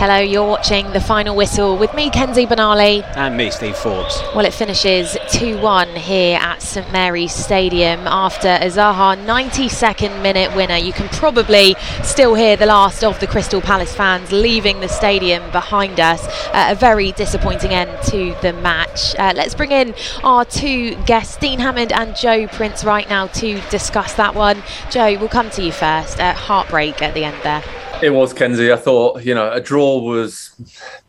Hello, you're watching the final whistle with me, Kenzie Benali. And me, Steve Forbes. Well, it finishes 2 1 here at St Mary's Stadium after a Zaha 92nd minute winner. You can probably still hear the last of the Crystal Palace fans leaving the stadium behind us. Uh, a very disappointing end to the match. Uh, let's bring in our two guests, Dean Hammond and Joe Prince, right now to discuss that one. Joe, we'll come to you first. Uh, heartbreak at the end there. It was Kenzie. I thought, you know, a draw was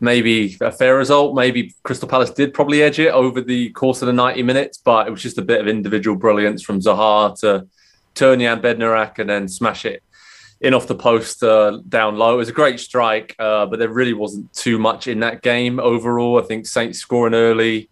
maybe a fair result. Maybe Crystal Palace did probably edge it over the course of the 90 minutes, but it was just a bit of individual brilliance from Zaha to turn Jan Bednarek and then smash it in off the post uh, down low. It was a great strike, uh, but there really wasn't too much in that game overall. I think Saints scoring early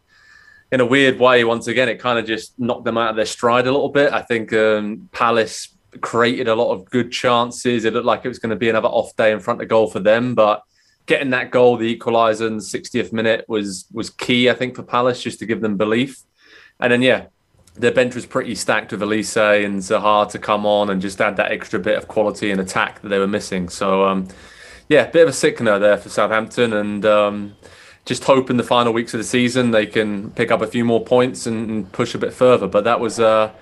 in a weird way. Once again, it kind of just knocked them out of their stride a little bit. I think um, Palace created a lot of good chances. It looked like it was going to be another off day in front of goal for them, but getting that goal, the equaliser in the 60th minute was was key, I think, for Palace just to give them belief. And then yeah, their bench was pretty stacked with Olise and Zaha to come on and just add that extra bit of quality and attack that they were missing. So um, yeah, bit of a sickener there for Southampton and. Um, just hope in the final weeks of the season they can pick up a few more points and, and push a bit further. But that was uh,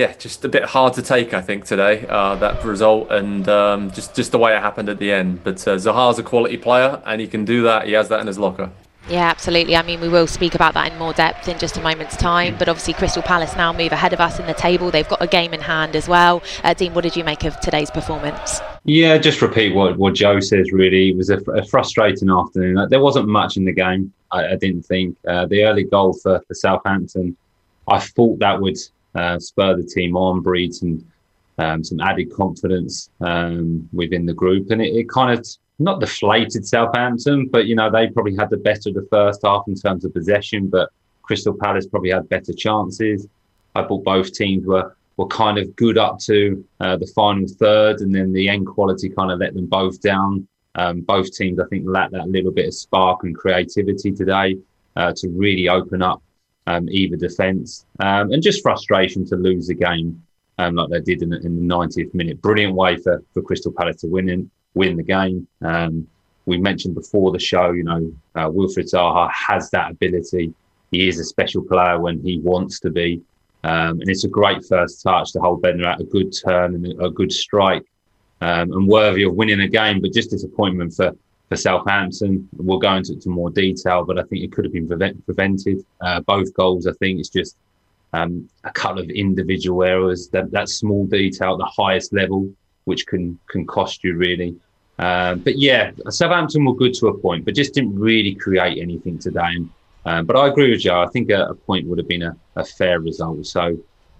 yeah, just a bit hard to take, I think, today uh, that result, and um, just just the way it happened at the end. But uh, Zaha's a quality player, and he can do that. He has that in his locker. Yeah, absolutely. I mean, we will speak about that in more depth in just a moment's time. But obviously, Crystal Palace now move ahead of us in the table. They've got a game in hand as well. Uh, Dean, what did you make of today's performance? Yeah, just repeat what, what Joe says, really. It was a, a frustrating afternoon. There wasn't much in the game, I, I didn't think. Uh, the early goal for, for Southampton, I thought that would uh, spur the team on, breed some um, some added confidence um, within the group, and it, it, kind of not deflated Southampton, but you know they probably had the better of the first half in terms of possession, but Crystal Palace probably had better chances. I thought both teams were were kind of good up to uh, the final third, and then the end quality kind of let them both down. Um, both teams, I think, lacked that little bit of spark and creativity today uh, to really open up um, either defence, um, and just frustration to lose the game um, like they did in the, in the 90th minute. Brilliant way for, for Crystal Palace to win in, win the game. Um, we mentioned before the show, you know, uh, Wilfried Zaha has that ability. He is a special player when he wants to be. Um, and it's a great first touch to hold Bednarek, a good turn and a, a good strike, um, and worthy of winning a game. But just disappointment for for Southampton. We'll go into, more detail, but I think it could have been prevent, prevented. Uh, both goals, I think, it's just um, a couple of individual errors. That that small detail at the highest level, which can can cost you really. Um, but yeah, Southampton were good to a point, but just didn't really create anything today. Um, but I agree with you. I think a, a point would have been a, a fair result. So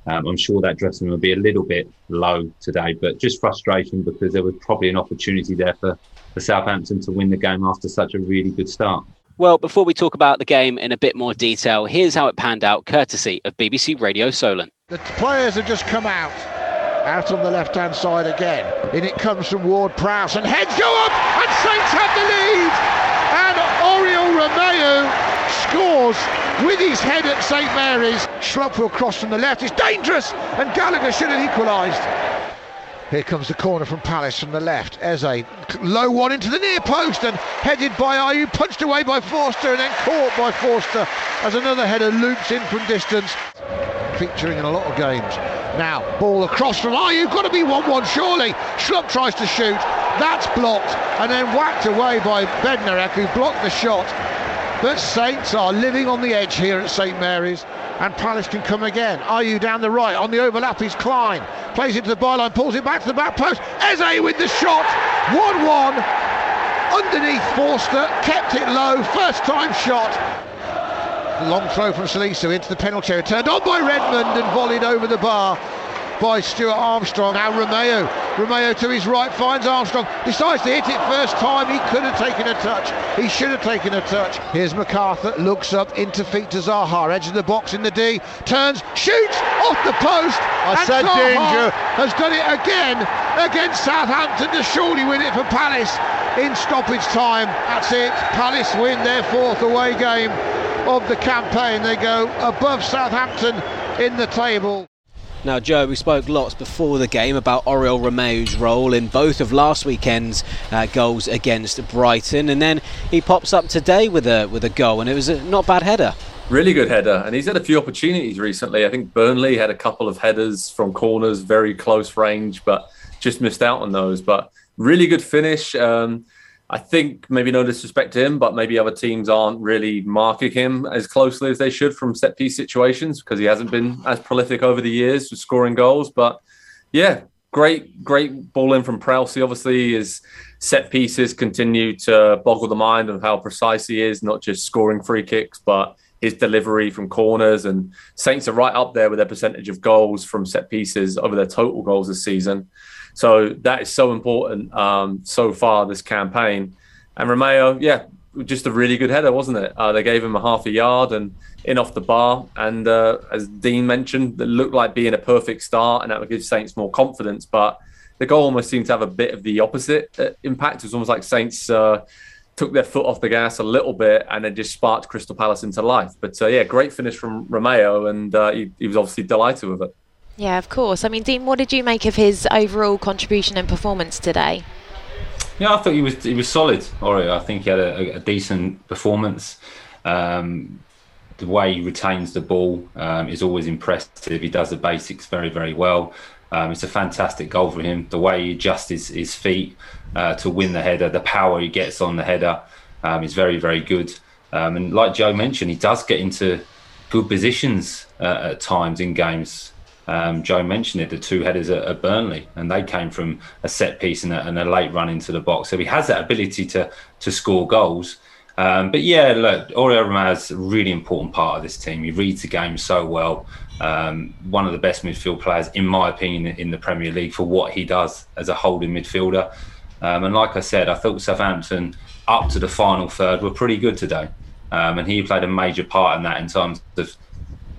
um, I'm sure that dressing room will be a little bit low today, but just frustration because there was probably an opportunity there for, for Southampton to win the game after such a really good start. Well, before we talk about the game in a bit more detail, here's how it panned out, courtesy of BBC Radio Solent. The players have just come out, out on the left hand side again. In it comes from Ward Prowse, and heads go up, and Saints have the lead. And Oriol Romeu scores with his head at St Mary's. Will cross from the left. It's dangerous, and Gallagher should have equalised. Here comes the corner from Palace from the left. Eze, low one into the near post and headed by Ayew, punched away by Forster and then caught by Forster as another header loops in from distance. Featuring in a lot of games. Now, ball across from Ayew, got to be 1 1 surely. Schlupp tries to shoot, that's blocked and then whacked away by Bednarek, who blocked the shot. But Saints are living on the edge here at St Mary's, and Palace can come again. Ayew down the right on the overlap is Klein, plays it to the byline, pulls it back to the back post. Eze with the shot, 1 1 underneath Forster, kept it low, first time shot. Long throw from Salisu into the penalty area, turned on by Redmond and volleyed over the bar by Stuart Armstrong. Now Romeu, Romeu to his right finds Armstrong. Decides to hit it first time. He could have taken a touch. He should have taken a touch. Here's McArthur, Looks up into feet to Zaha. Edge of the box in the D. Turns. Shoots off the post. I and said Zaha danger. Has done it again against Southampton to surely win it for Palace in stoppage time. That's it. Palace win their fourth away game of the campaign. They go above Southampton in the table. Now, Joe, we spoke lots before the game about Oriol Romeu's role in both of last weekend's uh, goals against Brighton, and then he pops up today with a with a goal, and it was a not bad header. Really good header, and he's had a few opportunities recently. I think Burnley had a couple of headers from corners, very close range, but just missed out on those. But really good finish. Um, I think maybe no disrespect to him, but maybe other teams aren't really marking him as closely as they should from set piece situations because he hasn't been as prolific over the years with scoring goals. But yeah, great, great ball in from Prowse. Obviously, his set pieces continue to boggle the mind of how precise he is, not just scoring free kicks, but his delivery from corners. And Saints are right up there with their percentage of goals from set pieces over their total goals this season. So that is so important um, so far this campaign. And Romeu, yeah, just a really good header, wasn't it? Uh, they gave him a half a yard and in off the bar. And uh, as Dean mentioned, it looked like being a perfect start, and that would give Saints more confidence. But the goal almost seemed to have a bit of the opposite uh, impact. It was almost like Saints uh, took their foot off the gas a little bit and then just sparked Crystal Palace into life. But uh, yeah, great finish from Romeu, and uh, he, he was obviously delighted with it. Yeah, of course. I mean, Dean, what did you make of his overall contribution and performance today? Yeah, I thought he was he was solid. I think he had a, a decent performance. Um, the way he retains the ball um, is always impressive. He does the basics very very well. Um, it's a fantastic goal for him. The way he adjusts his, his feet uh, to win the header, the power he gets on the header um, is very very good. Um, and like Joe mentioned, he does get into good positions uh, at times in games. Um, Joe mentioned it, the two headers at, at, Burnley, and they came from a set piece and a, and a, late run into the box. So he has that ability to to score goals. Um, but yeah, look, Oriol Romeu is a really important part of this team. He reads the game so well. Um, one of the best midfield players, in my opinion, in the Premier League for what he does as a holding midfielder. Um, and like I said, I thought Southampton up to the final third were pretty good today. Um, and he played a major part in that in terms of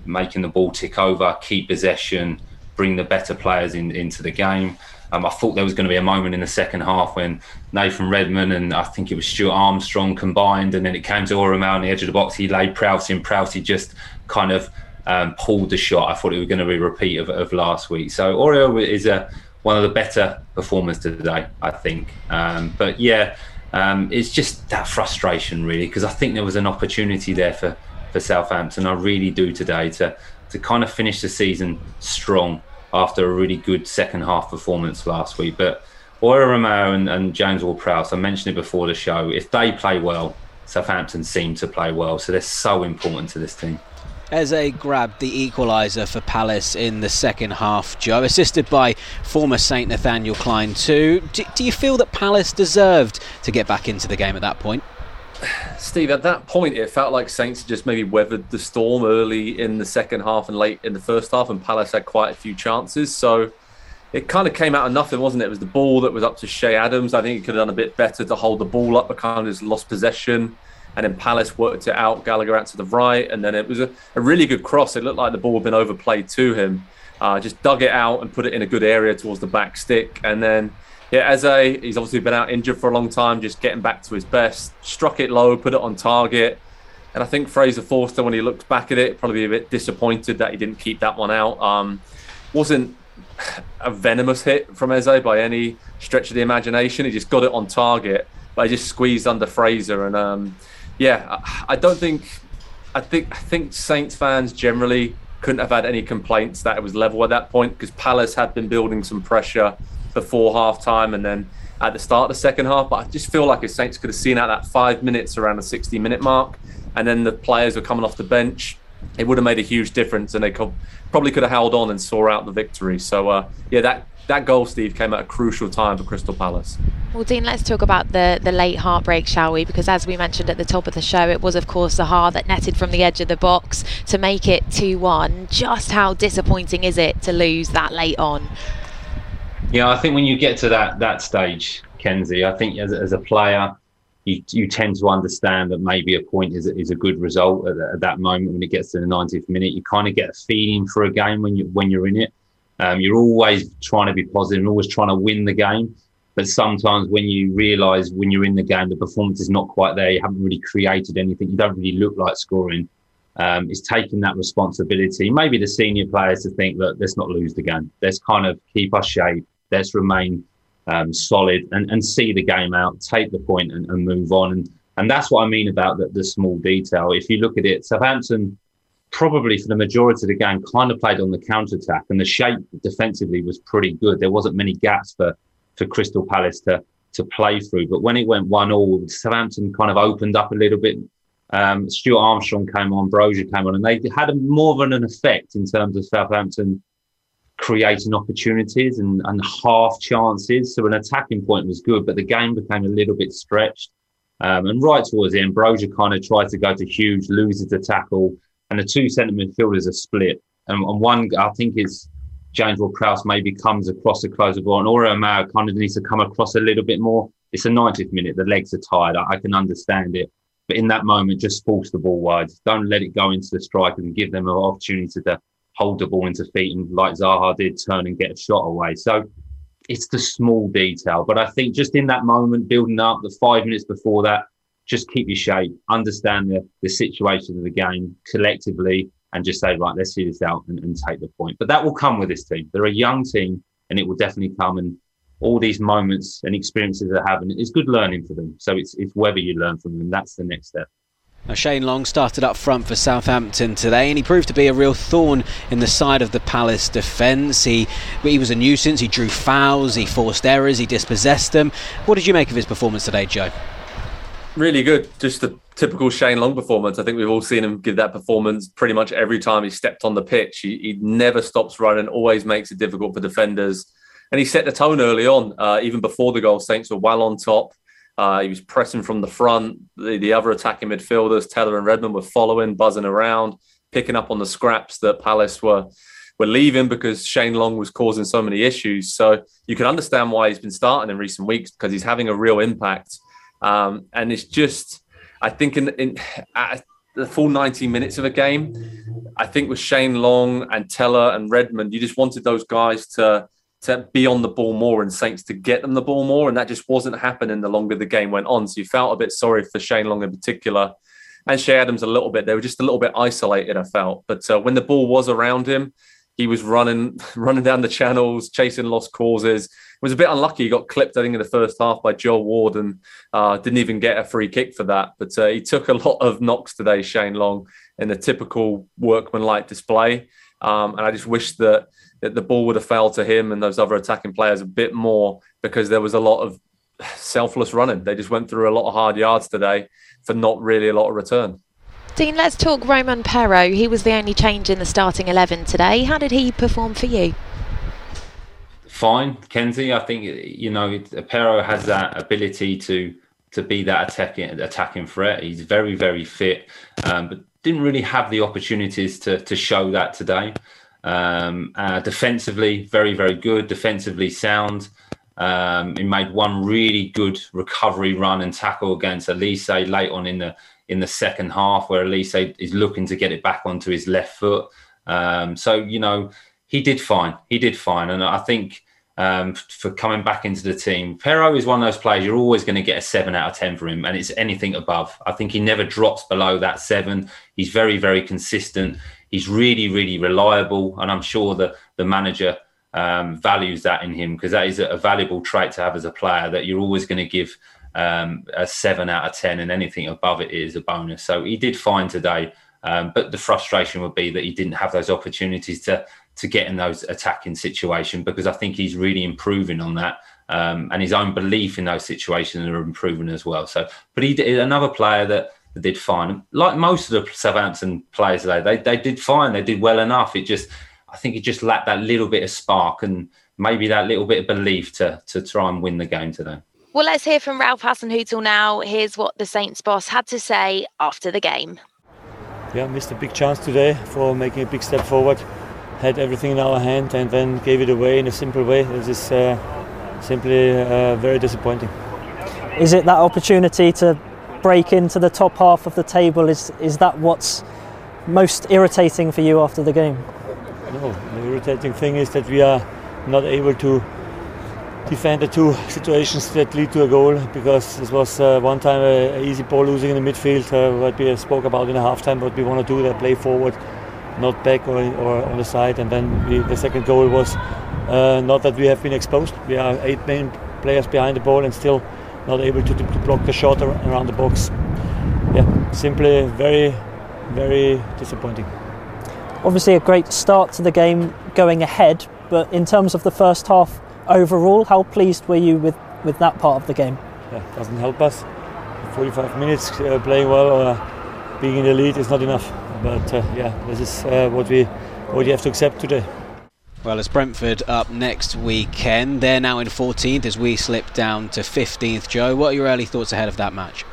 making the ball tick over, keep possession, bring the better players in, into the game. Um, I thought there was going to be a moment in the second half when Nathan Redmond and I think it was Stuart Armstrong combined, and then it came to Oriol on the edge of the box. He laid Prowse in. Prowse just kind of um, pulled the shot. I thought it was going to be a repeat of, of last week. So Oriol is a one of the better performers today, I think. Um, but yeah, um, it's just that frustration really because I think there was an opportunity there for for Southampton. I really do today to to kind of finish the season strong after a really good second half performance last week. But Oriol Romeu and, and James Ward-Prowse, I mentioned it before the show. If they play well, Southampton seem to play well, so they're so important to this team. Eze grabbed the equaliser for Palace in the second half, Joe, assisted by former St Nathaniel Klein too. Do, do you feel that Palace deserved to get back into the game at that point? Steve, at that point, it felt like Saints just maybe weathered the storm early in the second half and late in the first half, and Palace had quite a few chances. So it kind of came out of nothing, wasn't it? It was the ball that was up to Che Adams. I think he could have done a bit better to hold the ball up, but kind of just lost possession. And then Palace worked it out, Gallagher out to the right. And then it was a, a really good cross. It looked like the ball had been overplayed to him. Uh, just dug it out and put it in a good area towards the back stick. And then yeah, Eze, he's obviously been out injured for a long time, just getting back to his best. Struck it low, put it on target. And I think Fraser Forster, when he looks back at it, probably a bit disappointed that he didn't keep that one out. Um, wasn't a venomous hit from Eze by any stretch of the imagination. He just got it on target, but he just squeezed under Fraser. And um, yeah, I, I don't think, I think, I think Saints fans generally couldn't have had any complaints that it was level at that point because Palace had been building some pressure before half time and then at the start of the second half. But I just feel like if Saints could have seen out that five minutes around the 60 minute mark and then the players were coming off the bench, it would have made a huge difference and they could, probably could have held on and saw out the victory. So, uh, yeah, that, that goal, Steve, came at a crucial time for Crystal Palace. Well, Dean, let's talk about the, the late heartbreak, shall we? Because as we mentioned at the top of the show, it was, of course, Zaha that netted from the edge of the box to make it 2 1. Just how disappointing is it to lose that late on? Yeah, I think when you get to that that stage, Kenzie, I think as, as a player, you you tend to understand that maybe a point is is a good result at, at that moment when it gets to the 90th minute. You kind of get a feeling for a game when you when you're in it. Um, you're always trying to be positive and always trying to win the game. But sometimes when you realise when you're in the game, the performance is not quite there. You haven't really created anything. You don't really look like scoring. um, is taking that responsibility. Maybe the senior players to think that let's not lose the game. Let's kind of keep our shape. Let's remain um, solid and, and see the game out, take the point and, and move on. And and that's what I mean about the, the small detail. If you look at it, Southampton probably for the majority of the game kind of played on the counter attack, and the shape defensively was pretty good. There wasn't many gaps for for Crystal Palace to to play through. But when it went one all, Southampton kind of opened up a little bit um, Stuart Armstrong came on, Broja came on, and they had a, more of an effect in terms of Southampton creating opportunities and, and half chances. So an attacking point was good, but the game became a little bit stretched. Um, and right towards the end, Broja kind of tries to go to Hughes, loses the tackle, and the two centre midfielders are split. And, and one, I think it's James Ward-Prowse maybe comes across the close of ball, and Oriol Romeu kind of needs to come across a little bit more. It's a 90th minute, the legs are tired. I, I can understand it. But in that moment, just force the ball wide. Don't let it go into the strikers and give them an opportunity to hold the ball into feet and, like Zaha did, turn and get a shot away. So it's the small detail. But I think just in that moment, building up the five minutes before that, just keep your shape, understand the, the situation of the game collectively, and just say, right, let's see this out and, and take the point. But that will come with this team. They're a young team, and it will definitely come. And all these moments and experiences they have, and it's good learning for them. So it's, it's whether you learn from them. That's the next step. Now Shane Long started up front for Southampton today, and he proved to be a real thorn in the side of the Palace defence. He he was a nuisance. He drew fouls. He forced errors. He dispossessed them. What did you make of his performance today, Joe? Really good. Just a typical Shane Long performance. I think we've all seen him give that performance pretty much every time he stepped on the pitch. He, he never stops running. Always makes it difficult for defenders and he set the tone early on. Uh, even before the goal, Saints were well on top. Uh, he was pressing from the front. The, the, other attacking midfielders, Tella and Redmond, were following, buzzing around, picking up on the scraps that Palace were were leaving because Shane Long was causing so many issues. So you can understand why he's been starting in recent weeks because he's having a real impact. Um, and it's just, I think, in, in the full 90 minutes of a game, I think with Shane Long and Tella and Redmond, you just wanted those guys to to be on the ball more and Saints to get them the ball more. And that just wasn't happening the longer the game went on. So you felt a bit sorry for Shane Long in particular and Che Adams a little bit. They were just a little bit isolated, I felt. But uh, when the ball was around him, he was running, running down the channels, chasing lost causes. It was a bit unlucky. He got clipped, I think, in the first half by Joel Ward and uh, didn't even get a free kick for that. But uh, he took a lot of knocks today, Shane Long, in a typical workmanlike display. Um, and I just wish that that the ball would have fell to him and those other attacking players a bit more because there was a lot of selfless running. They just went through a lot of hard yards today for not really a lot of return. Dean, let's talk Romain Perraud. He was the only change in the starting 11 today. How did he perform for you? Fine, Kenzie. I think, you know, Perraud has that ability to to be that attacking attacking threat. He's very, very fit, um, but didn't really have the opportunities to to show that today. Um, uh, defensively, very, very good. Defensively sound. Um, he made one really good recovery run and tackle against Olise late on in the in the second half, where Olise is looking to get it back onto his left foot. Um, so you know he did fine. He did fine, and I think um, for coming back into the team, Perraud is one of those players you're always going to get a seven out of ten for him, and it's anything above. I think he never drops below that seven. He's very, very consistent he's really, really reliable, and I'm sure that the manager um, values that in him because that is a, valuable trait to have as a player. That you're always going to give um, a seven out of ten, and anything above it is a bonus. So he did fine today, um, but the frustration would be that he didn't have those opportunities to to get in those attacking situations because I think he's really improving on that. Um, and his own belief in those situations are improving as well. So, but he did another player that did fine. Like most of the Southampton players today, they they did fine. They did well enough. It just, I think, it just lacked that little bit of spark and maybe that little bit of belief to to try and win the game today. Well, let's hear from Ralph Hasenhüttl now. Here's what the Saints boss had to say after the game. Yeah, missed a big chance today for making a big step forward. Had everything in our hand and then gave it away in a simple way. This is uh, simply uh, very disappointing. Is it that opportunity to break into the top half of the table. Is is that what's most irritating for you after the game? No, the irritating thing is that we are not able to defend the two situations that lead to a goal because this was uh, one time a, easy ball losing in the midfield, uh, what we spoke about in the halftime, what we want to do, that play forward, not back or, or on the side. And then we, the second goal was uh, not that we have been exposed. We are eight main players behind the ball and still not able to, to block the shot around the box. Yeah, simply very, very disappointing. Obviously, a great start to the game going ahead, but in terms of the first half overall, how pleased were you with, with that part of the game? Yeah, doesn't help us. 45 minutes uh, playing well or uh, being in the lead is not enough. But uh, yeah, this is uh, what we what you have to accept today. Well, it's Brentford up next weekend, they're now in 14th as we slip down to 15th. Joe, what are your early thoughts ahead of that match?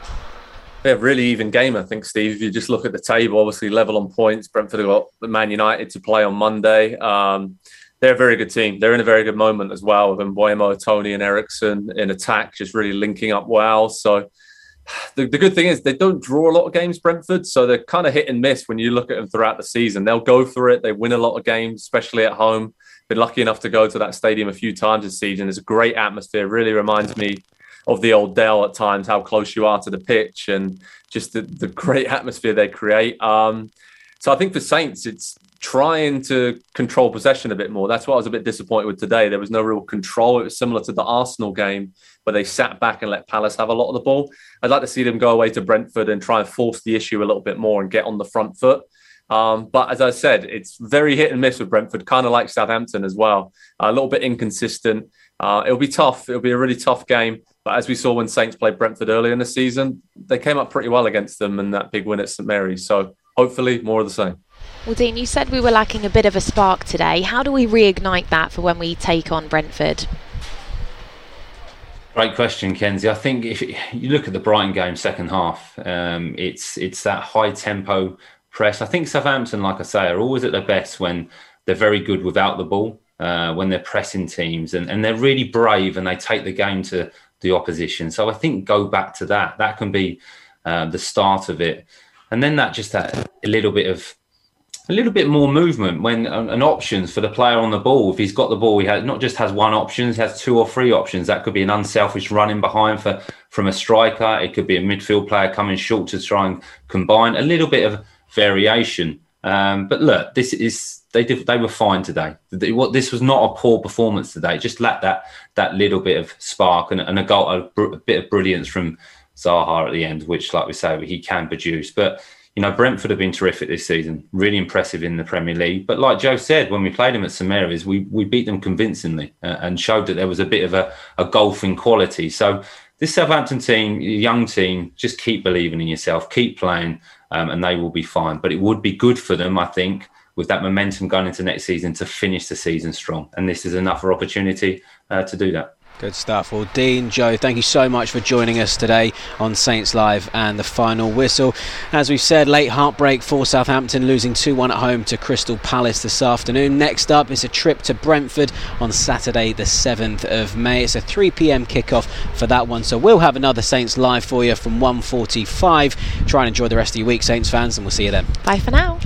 Yeah, really even game, I think, Steve. If you just look at the table, obviously level on points. Brentford have got the Man United to play on Monday. Um, they're a very good team. They're in a very good moment as well with Mbeumo, Toney, and Eriksen in attack, just really linking up well. So the, the good thing is they don't draw a lot of games, Brentford. So they're kind of hit and miss when you look at them throughout the season. They'll go for it. They win a lot of games, especially at home. Been lucky enough to go to that stadium a few times this season. It's a great atmosphere. Really reminds me of the old Dell at times, how close you are to the pitch and just the, the great atmosphere they create. Um, so I think for Saints, it's trying to control possession a bit more. That's what I was a bit disappointed with today. There was no real control. It was similar to the Arsenal game where they sat back and let Palace have a lot of the ball. I'd like to see them go away to Brentford and try and force the issue a little bit more and get on the front foot. Um, but as I said, it's very hit and miss with Brentford, kind of like Southampton as well. a little bit inconsistent. Uh, it'll be tough. It'll be a really tough game. But as we saw when Saints played Brentford earlier in the season, they came up pretty well against them in that big win at St Mary's. So hopefully more of the same. Well, Dean, you said we were lacking a bit of a spark today. How do we reignite that for when we take on Brentford? Great question, Kenzie. I think if you look at the Brighton game, second half, um, it's it's that high tempo press. I think Southampton, like I say, are always at their best when they're very good without the ball, uh, when they're pressing teams, and, and they're really brave and they take the game to the opposition. So I think go back to that. That can be uh, the start of it, and then that just that a little bit of a little bit more movement when an options for the player on the ball. If he's got the ball, he has not just has one option, he has two or three options. That could be an unselfish running behind for from a striker. It could be a midfield player coming short to try and combine a little bit of variation. Um, but look, this is they did they were fine today. What this was not a poor performance today. It just lacked that that little bit of spark and, and a goal, a, a bit of brilliance from Zaha at the end, which, like we say, he can produce. But you know, Brentford have been terrific this season, really impressive in the Premier League. But like Joe said, when we played them at St we we beat them convincingly uh, and showed that there was a bit of a, a golfing quality. So this Southampton team, young team, just keep believing in yourself, keep playing, um, and they will be fine. But it would be good for them, I think, with that momentum going into next season to finish the season strong. And this is another opportunity uh, to do that. Good stuff. Well, Dean, Joe, thank you so much for joining us today on Saints Live and the final whistle. As we've said, late heartbreak for Southampton, losing 2 1 at home to Crystal Palace this afternoon. Next up is a trip to Brentford on Saturday, the 7th of May. It's a 3 pm kickoff for that one, so we'll have another Saints Live for you from 1.45. Try and enjoy the rest of your week, Saints fans, and we'll see you then. Bye for now.